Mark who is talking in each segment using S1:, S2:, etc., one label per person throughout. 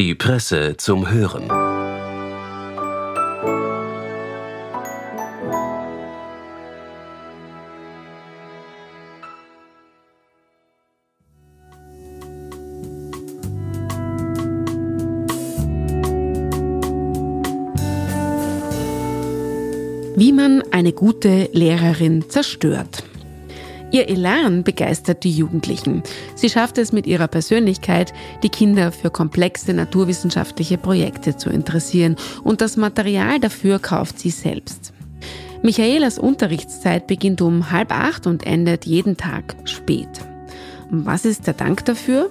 S1: Die Presse zum Hören.
S2: Wie man eine gute Lehrerin zerstört. Ihr Elan begeistert die Jugendlichen. Sie schafft es mit ihrer Persönlichkeit, die Kinder für komplexe naturwissenschaftliche Projekte zu interessieren und das Material dafür kauft sie selbst. Michaelas Unterrichtszeit beginnt um halb acht und endet jeden Tag spät. Was ist der Dank dafür?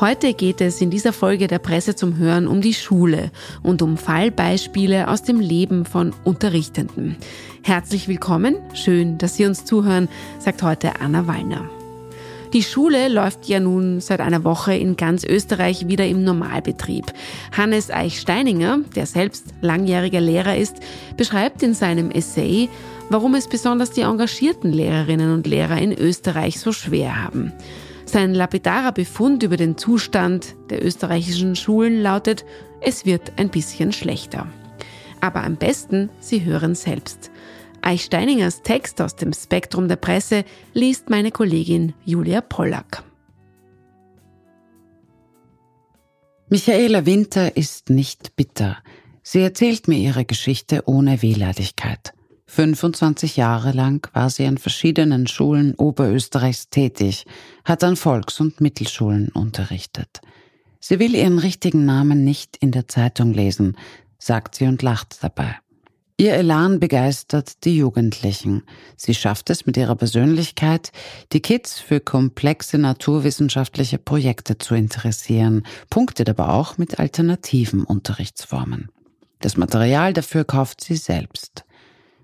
S2: Heute geht es in dieser Folge der Presse zum Hören um die Schule und um Fallbeispiele aus dem Leben von Unterrichtenden. Herzlich willkommen, schön, dass Sie uns zuhören, sagt heute Anna Wallner. Die Schule läuft ja nun seit einer Woche in ganz Österreich wieder im Normalbetrieb. Hannes Eichsteininger, der selbst langjähriger Lehrer ist, beschreibt in seinem Essay, warum es besonders die engagierten Lehrerinnen und Lehrer in Österreich so schwer haben. Sein lapidarer Befund über den Zustand der österreichischen Schulen lautet, es wird ein bisschen schlechter. Aber am besten, Sie hören selbst. Eichsteiningers Text aus dem Spektrum der Presse liest meine Kollegin Julia Pollack.
S3: Michaela Winter ist nicht bitter. Sie erzählt mir ihre Geschichte ohne Wehleidigkeit. 25 Jahre lang war sie an verschiedenen Schulen Oberösterreichs tätig, hat an Volks- und Mittelschulen unterrichtet. Sie will ihren richtigen Namen nicht in der Zeitung lesen, sagt sie und lacht dabei. Ihr Elan begeistert die Jugendlichen. Sie schafft es mit ihrer Persönlichkeit, die Kids für komplexe naturwissenschaftliche Projekte zu interessieren, punktet aber auch mit alternativen Unterrichtsformen. Das Material dafür kauft sie selbst.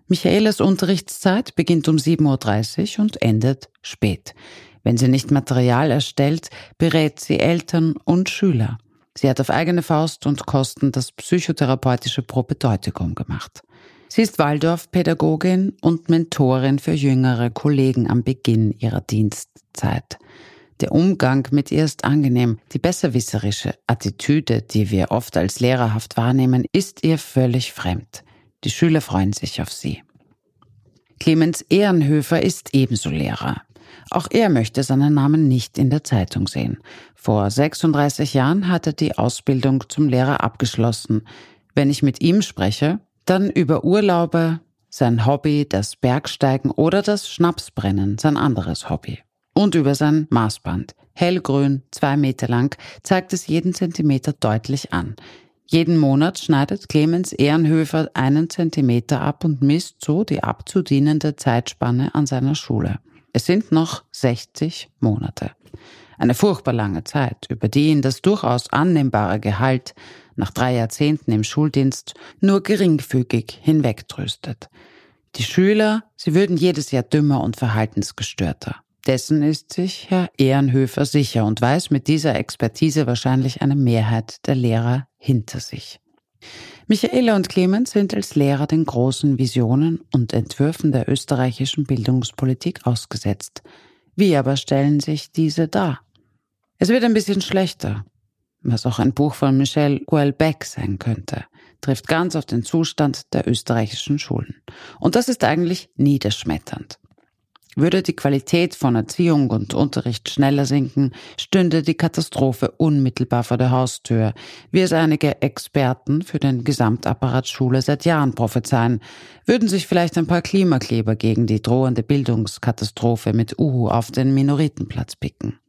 S3: Michaelas Unterrichtszeit beginnt um 7.30 Uhr und endet spät. Wenn sie nicht Material erstellt, berät sie Eltern und Schüler. Sie hat auf eigene Faust und Kosten das psychotherapeutische Propedeutikum gemacht. Sie ist Waldorfpädagogin und Mentorin für jüngere Kollegen am Beginn ihrer Dienstzeit. Der Umgang mit ihr ist angenehm. Die besserwisserische Attitüde, die wir oft als lehrerhaft wahrnehmen, ist ihr völlig fremd. Die Schüler freuen sich auf sie. Clemens Ehrenhöfer ist ebenso Lehrer. Auch er möchte seinen Namen nicht in der Zeitung sehen. Vor 36 Jahren hat er die Ausbildung zum Lehrer abgeschlossen. Wenn ich mit ihm spreche, dann über Urlaube, sein Hobby, das Bergsteigen oder das Schnapsbrennen, sein anderes Hobby. Und über sein Maßband. Hellgrün, zwei Meter lang, zeigt es jeden Zentimeter deutlich an. Jeden Monat schneidet Clemens Ehrenhöfer einen Zentimeter ab und misst so die abzudienende Zeitspanne an seiner Schule. Es sind noch 60 Monate. Eine furchtbar lange Zeit, über die ihn das durchaus annehmbare Gehalt nach drei Jahrzehnten im Schuldienst nur geringfügig hinwegtröstet. Die Schüler, sie würden jedes Jahr dümmer und verhaltensgestörter. Dessen ist sich Herr Ehrenhöfer sicher und weiß mit dieser Expertise wahrscheinlich eine Mehrheit der Lehrer hinter sich. Michaela und Clemens sind als Lehrer den großen Visionen und Entwürfen der österreichischen Bildungspolitik ausgesetzt. Wie aber stellen sich diese dar? Es wird ein bisschen schlechter, was auch ein Buch von Michel Houellebecq sein könnte, trifft ganz auf den Zustand der österreichischen Schulen. Und das ist eigentlich niederschmetternd. Würde die Qualität von Erziehung und Unterricht schneller sinken, stünde die Katastrophe unmittelbar vor der Haustür, wie es einige Experten für den Gesamtapparat Schule seit Jahren prophezeien, würden sich vielleicht ein paar Klimakleber gegen die drohende Bildungskatastrophe mit Uhu auf den Minoritenplatz picken.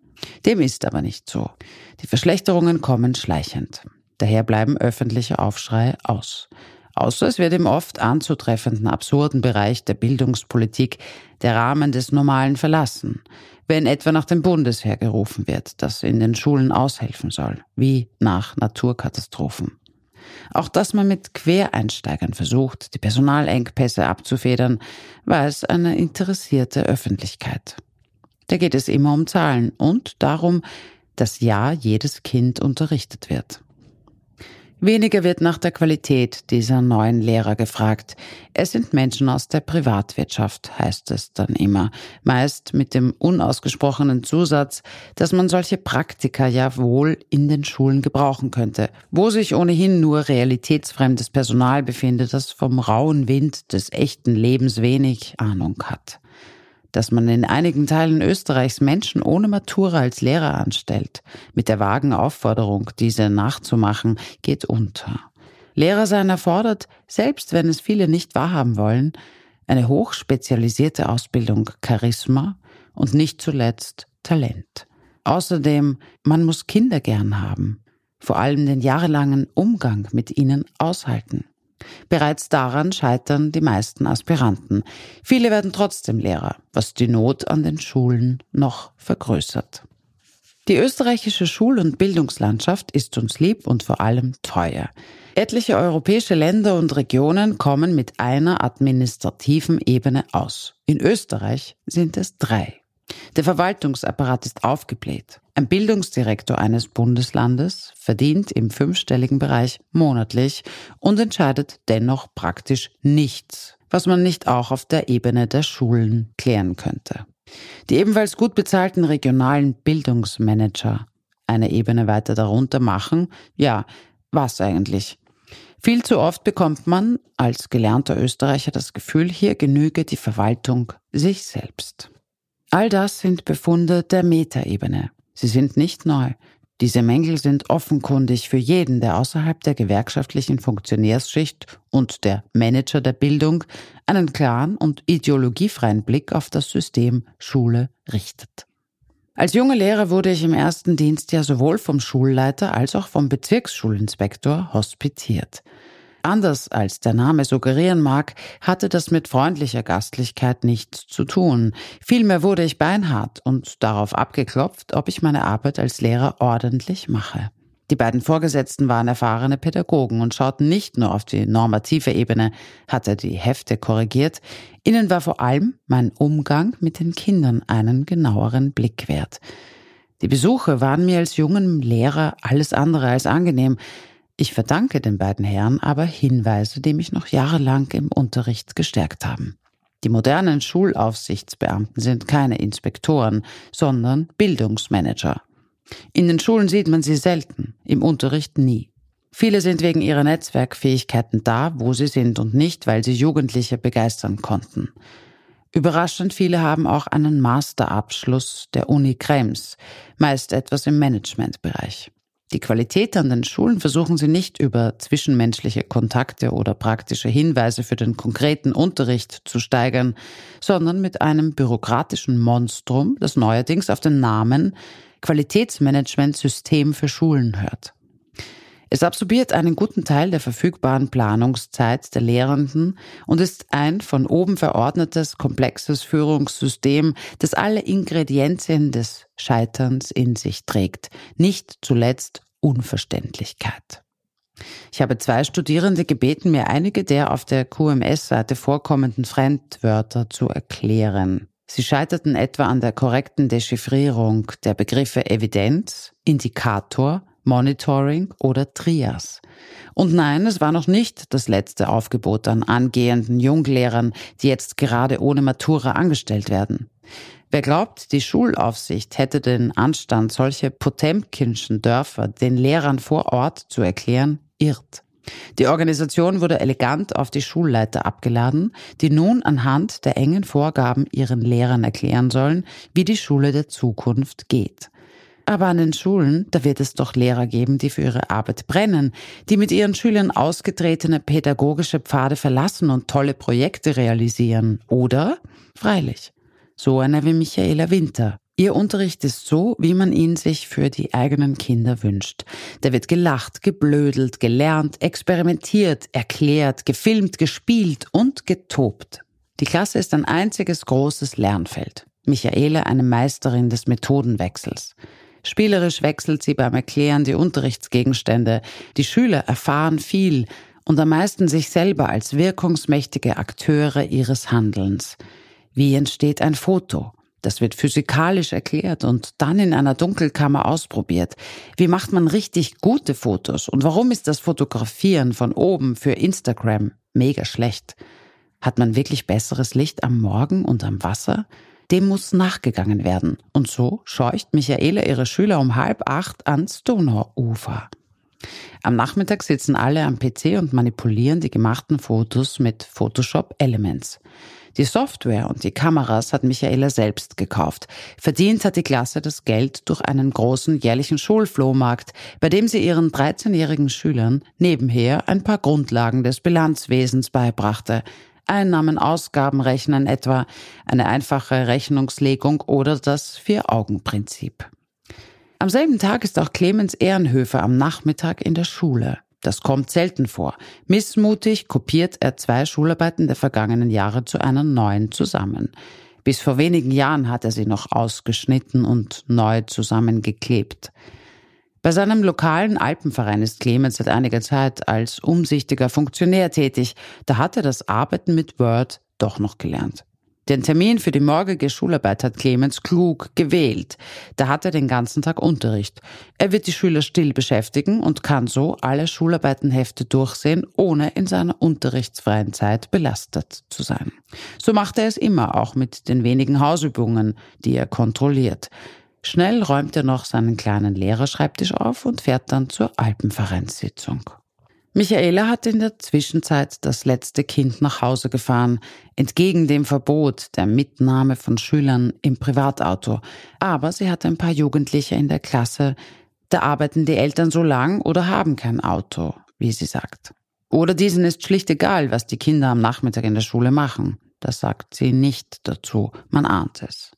S3: Dem ist aber nicht so. Die Verschlechterungen kommen schleichend. Daher bleiben öffentliche Aufschreie aus außer es wird im oft anzutreffenden absurden Bereich der Bildungspolitik der Rahmen des Normalen verlassen, wenn etwa nach dem Bundesheer gerufen wird, das in den Schulen aushelfen soll, wie nach Naturkatastrophen. Auch dass man mit Quereinsteigern versucht, die Personalengpässe abzufedern, weiß eine interessierte Öffentlichkeit. Da geht es immer um Zahlen und darum, dass ja jedes Kind unterrichtet wird. Weniger wird nach der Qualität dieser neuen Lehrer gefragt. Es sind Menschen aus der Privatwirtschaft, heißt es dann immer, meist mit dem unausgesprochenen Zusatz, dass man solche Praktiker ja wohl in den Schulen gebrauchen könnte, wo sich ohnehin nur realitätsfremdes Personal befindet, das vom rauen Wind des echten Lebens wenig Ahnung hat dass man in einigen Teilen Österreichs Menschen ohne Matura als Lehrer anstellt, mit der vagen Aufforderung, diese nachzumachen, geht unter. Lehrer sein erfordert, selbst wenn es viele nicht wahrhaben wollen, eine hochspezialisierte Ausbildung Charisma und nicht zuletzt Talent. Außerdem, man muss Kinder gern haben, vor allem den jahrelangen Umgang mit ihnen aushalten. Bereits daran scheitern die meisten Aspiranten. Viele werden trotzdem Lehrer, was die Not an den Schulen noch vergrößert. Die österreichische Schul- und Bildungslandschaft ist uns lieb und vor allem teuer. Etliche europäische Länder und Regionen kommen mit einer administrativen Ebene aus. In Österreich sind es drei. Der Verwaltungsapparat ist aufgebläht. Ein Bildungsdirektor eines Bundeslandes verdient im fünfstelligen Bereich monatlich und entscheidet dennoch praktisch nichts, was man nicht auch auf der Ebene der Schulen klären könnte. Die ebenfalls gut bezahlten regionalen Bildungsmanager eine Ebene weiter darunter machen, ja, was eigentlich? Viel zu oft bekommt man als gelernter Österreicher das Gefühl, hier genüge die Verwaltung sich selbst. All das sind Befunde der Metaebene. Sie sind nicht neu. Diese Mängel sind offenkundig für jeden, der außerhalb der gewerkschaftlichen Funktionärsschicht und der Manager der Bildung einen klaren und ideologiefreien Blick auf das System Schule richtet. Als junger Lehrer wurde ich im ersten Dienstjahr sowohl vom Schulleiter als auch vom Bezirksschulinspektor hospitiert. Anders als der Name suggerieren mag, hatte das mit freundlicher Gastlichkeit nichts zu tun. Vielmehr wurde ich beinhart und darauf abgeklopft, ob ich meine Arbeit als Lehrer ordentlich mache. Die beiden Vorgesetzten waren erfahrene Pädagogen und schauten nicht nur auf die normative Ebene, hatte die Hefte korrigiert, ihnen war vor allem mein Umgang mit den Kindern einen genaueren Blick wert. Die Besuche waren mir als jungen Lehrer alles andere als angenehm, ich verdanke den beiden Herren aber Hinweise, die mich noch jahrelang im Unterricht gestärkt haben. Die modernen Schulaufsichtsbeamten sind keine Inspektoren, sondern Bildungsmanager. In den Schulen sieht man sie selten, im Unterricht nie. Viele sind wegen ihrer Netzwerkfähigkeiten da, wo sie sind und nicht, weil sie Jugendliche begeistern konnten. Überraschend viele haben auch einen Masterabschluss der Uni Krems, meist etwas im Managementbereich. Die Qualität an den Schulen versuchen sie nicht über zwischenmenschliche Kontakte oder praktische Hinweise für den konkreten Unterricht zu steigern, sondern mit einem bürokratischen Monstrum, das neuerdings auf den Namen Qualitätsmanagementsystem für Schulen hört. Es absorbiert einen guten Teil der verfügbaren Planungszeit der Lehrenden und ist ein von oben verordnetes, komplexes Führungssystem, das alle Ingredienzien des Scheiterns in sich trägt, nicht zuletzt Unverständlichkeit. Ich habe zwei Studierende gebeten, mir einige der auf der QMS-Seite vorkommenden Fremdwörter zu erklären. Sie scheiterten etwa an der korrekten Dechiffrierung der Begriffe Evidenz, Indikator, Monitoring oder Trias. Und nein, es war noch nicht das letzte Aufgebot an angehenden Junglehrern, die jetzt gerade ohne Matura angestellt werden. Wer glaubt, die Schulaufsicht hätte den Anstand, solche Potemkinschen Dörfer den Lehrern vor Ort zu erklären, irrt. Die Organisation wurde elegant auf die Schulleiter abgeladen, die nun anhand der engen Vorgaben ihren Lehrern erklären sollen, wie die Schule der Zukunft geht. Aber an den Schulen, da wird es doch Lehrer geben, die für ihre Arbeit brennen, die mit ihren Schülern ausgetretene pädagogische Pfade verlassen und tolle Projekte realisieren. Oder? Freilich. So einer wie Michaela Winter. Ihr Unterricht ist so, wie man ihn sich für die eigenen Kinder wünscht. Da wird gelacht, geblödelt, gelernt, experimentiert, erklärt, gefilmt, gespielt und getobt. Die Klasse ist ein einziges großes Lernfeld. Michaela eine Meisterin des Methodenwechsels. Spielerisch wechselt sie beim Erklären die Unterrichtsgegenstände. Die Schüler erfahren viel und am meisten sich selber als wirkungsmächtige Akteure ihres Handelns. Wie entsteht ein Foto? Das wird physikalisch erklärt und dann in einer Dunkelkammer ausprobiert. Wie macht man richtig gute Fotos? Und warum ist das Fotografieren von oben für Instagram mega schlecht? Hat man wirklich besseres Licht am Morgen und am Wasser? Dem muss nachgegangen werden. Und so scheucht Michaela ihre Schüler um halb acht ans Donauufer. Am Nachmittag sitzen alle am PC und manipulieren die gemachten Fotos mit Photoshop Elements. Die Software und die Kameras hat Michaela selbst gekauft. Verdient hat die Klasse das Geld durch einen großen jährlichen Schulflohmarkt, bei dem sie ihren 13-jährigen Schülern nebenher ein paar Grundlagen des Bilanzwesens beibrachte. Einnahmen, Ausgaben rechnen etwa, eine einfache Rechnungslegung oder das Vier-Augen-Prinzip. Am selben Tag ist auch Clemens Ehrenhöfer am Nachmittag in der Schule. Das kommt selten vor. Missmutig kopiert er zwei Schularbeiten der vergangenen Jahre zu einer neuen zusammen. Bis vor wenigen Jahren hat er sie noch ausgeschnitten und neu zusammengeklebt. Bei seinem lokalen Alpenverein ist Clemens seit einiger Zeit als umsichtiger Funktionär tätig. Da hat er das Arbeiten mit Word doch noch gelernt. Den Termin für die morgige Schularbeit hat Clemens klug gewählt. Da hat er den ganzen Tag Unterricht. Er wird die Schüler still beschäftigen und kann so alle Schularbeitenhefte durchsehen, ohne in seiner unterrichtsfreien Zeit belastet zu sein. So macht er es immer, auch mit den wenigen Hausübungen, die er kontrolliert. Schnell räumt er noch seinen kleinen Lehrerschreibtisch auf und fährt dann zur Alpenvereinssitzung. Michaela hat in der Zwischenzeit das letzte Kind nach Hause gefahren, entgegen dem Verbot der Mitnahme von Schülern im Privatauto. Aber sie hat ein paar Jugendliche in der Klasse, da arbeiten die Eltern so lang oder haben kein Auto, wie sie sagt. Oder diesen ist schlicht egal, was die Kinder am Nachmittag in der Schule machen. Das sagt sie nicht dazu, man ahnt es.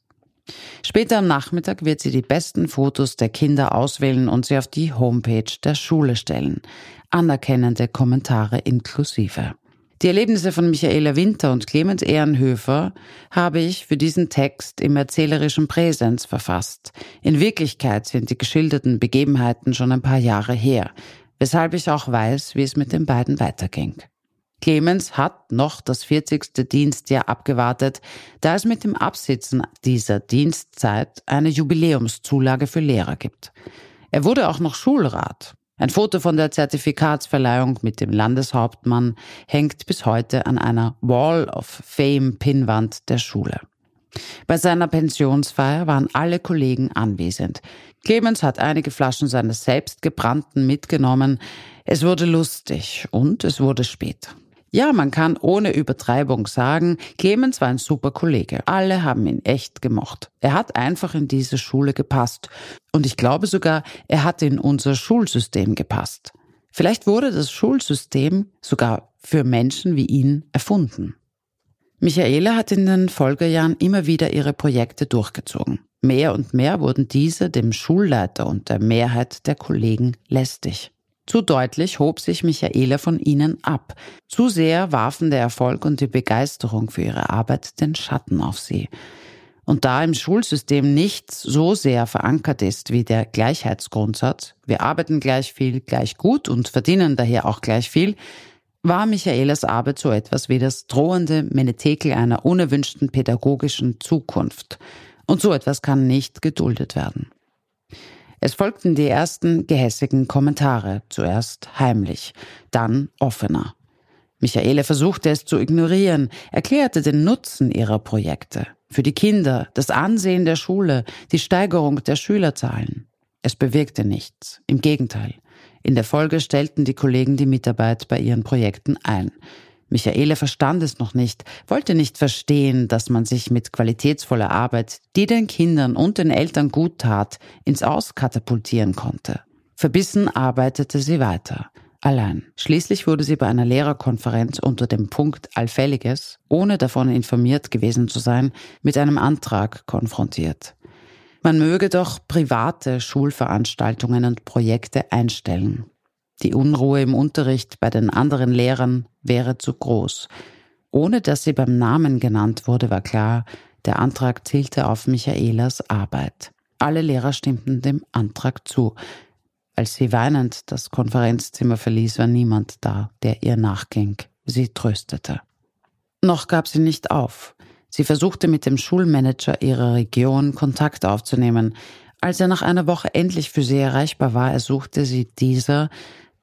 S3: Später am Nachmittag wird sie die besten Fotos der Kinder auswählen und sie auf die Homepage der Schule stellen. Anerkennende Kommentare inklusive. Die Erlebnisse von Michaela Winter und Clemens Ehrenhöfer habe ich für diesen Text im erzählerischen Präsens verfasst. In Wirklichkeit sind die geschilderten Begebenheiten schon ein paar Jahre her, weshalb ich auch weiß, wie es mit den beiden weiterging. Clemens hat noch das 40. Dienstjahr abgewartet, da es mit dem Absitzen dieser Dienstzeit eine Jubiläumszulage für Lehrer gibt. Er wurde auch noch Schulrat. Ein Foto von der Zertifikatsverleihung mit dem Landeshauptmann hängt bis heute an einer Wall of Fame Pinnwand der Schule. Bei seiner Pensionsfeier waren alle Kollegen anwesend. Clemens hat einige Flaschen seines selbstgebrannten mitgenommen. Es wurde lustig und es wurde spät. Ja, man kann ohne Übertreibung sagen, Clemens war ein super Kollege. Alle haben ihn echt gemocht. Er hat einfach in diese Schule gepasst. Und ich glaube sogar, er hat in unser Schulsystem gepasst. Vielleicht wurde das Schulsystem sogar für Menschen wie ihn erfunden. Michaela hat in den Folgejahren immer wieder ihre Projekte durchgezogen. Mehr und mehr wurden diese dem Schulleiter und der Mehrheit der Kollegen lästig. Zu deutlich hob sich Michaela von ihnen ab. Zu sehr warfen der Erfolg und die Begeisterung für ihre Arbeit den Schatten auf sie. Und da im Schulsystem nichts so sehr verankert ist wie der Gleichheitsgrundsatz, wir arbeiten gleich viel, gleich gut und verdienen daher auch gleich viel, war Michaelas Arbeit so etwas wie das drohende Menetekel einer unerwünschten pädagogischen Zukunft. Und so etwas kann nicht geduldet werden. Es folgten die ersten gehässigen Kommentare, zuerst heimlich, dann offener. Michaele versuchte es zu ignorieren, erklärte den Nutzen ihrer Projekte für die Kinder, das Ansehen der Schule, die Steigerung der Schülerzahlen. Es bewirkte nichts, im Gegenteil. In der Folge stellten die Kollegen die Mitarbeit bei ihren Projekten ein. Michaela verstand es noch nicht, wollte nicht verstehen, dass man sich mit qualitätsvoller Arbeit, die den Kindern und den Eltern gut tat, ins Aus katapultieren konnte. Verbissen arbeitete sie weiter. Allein. Schließlich wurde sie bei einer Lehrerkonferenz unter dem Punkt Allfälliges, ohne davon informiert gewesen zu sein, mit einem Antrag konfrontiert. Man möge doch private Schulveranstaltungen und Projekte einstellen. Die Unruhe im Unterricht bei den anderen Lehrern wäre zu groß. Ohne dass sie beim Namen genannt wurde, war klar, der Antrag zielte auf Michaelas Arbeit. Alle Lehrer stimmten dem Antrag zu. Als sie weinend das Konferenzzimmer verließ, war niemand da, der ihr nachging. Sie tröstete. Noch gab sie nicht auf. Sie versuchte mit dem Schulmanager ihrer Region Kontakt aufzunehmen. Als er nach einer Woche endlich für sie erreichbar war, ersuchte sie dieser,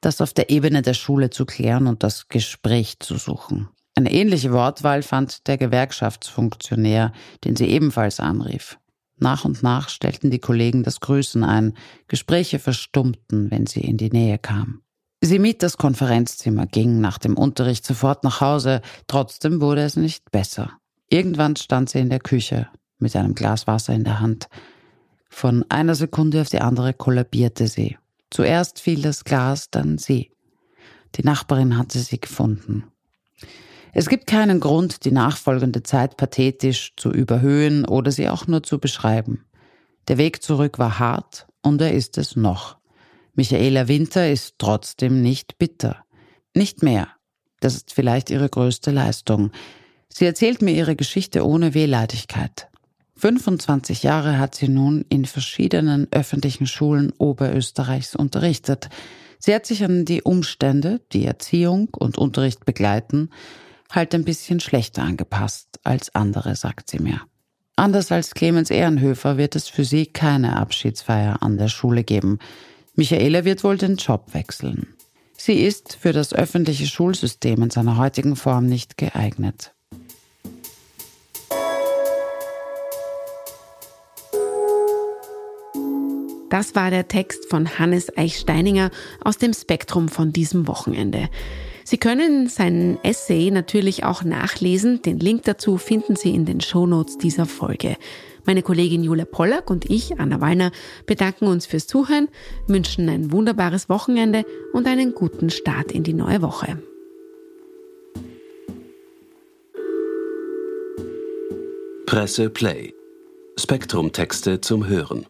S3: das auf der Ebene der Schule zu klären und das Gespräch zu suchen. Eine ähnliche Wortwahl fand der Gewerkschaftsfunktionär, den sie ebenfalls anrief. Nach und nach stellten die Kollegen das Grüßen ein, Gespräche verstummten, wenn sie in die Nähe kam. Sie mied das Konferenzzimmer, ging nach dem Unterricht sofort nach Hause, trotzdem wurde es nicht besser. Irgendwann stand sie in der Küche mit einem Glas Wasser in der Hand. Von einer Sekunde auf die andere kollabierte sie. Zuerst fiel das Glas, dann sie. Die Nachbarin hatte sie gefunden. Es gibt keinen Grund, die nachfolgende Zeit pathetisch zu überhöhen oder sie auch nur zu beschreiben. Der Weg zurück war hart und er ist es noch. Michaela Winter ist trotzdem nicht bitter. Nicht mehr. Das ist vielleicht ihre größte Leistung. Sie erzählt mir ihre Geschichte ohne Wehleidigkeit. 25 Jahre hat sie nun in verschiedenen öffentlichen Schulen Oberösterreichs unterrichtet. Sie hat sich an die Umstände, die Erziehung und Unterricht begleiten, halt ein bisschen schlechter angepasst als andere, sagt sie mir. Anders als Clemens Ehrenhöfer wird es für sie keine Abschiedsfeier an der Schule geben. Michaela wird wohl den Job wechseln. Sie ist für das öffentliche Schulsystem in seiner heutigen Form nicht geeignet.
S2: Das war der Text von Hannes Eichsteininger aus dem Spektrum von diesem Wochenende. Sie können seinen Essay natürlich auch nachlesen. Den Link dazu finden Sie in den Shownotes dieser Folge. Meine Kollegin Julia Pollack und ich, Anna Wallner, bedanken uns fürs Zuhören, wünschen ein wunderbares Wochenende und einen guten Start in die neue Woche.
S1: Presse Play. Spektrum Texte zum Hören.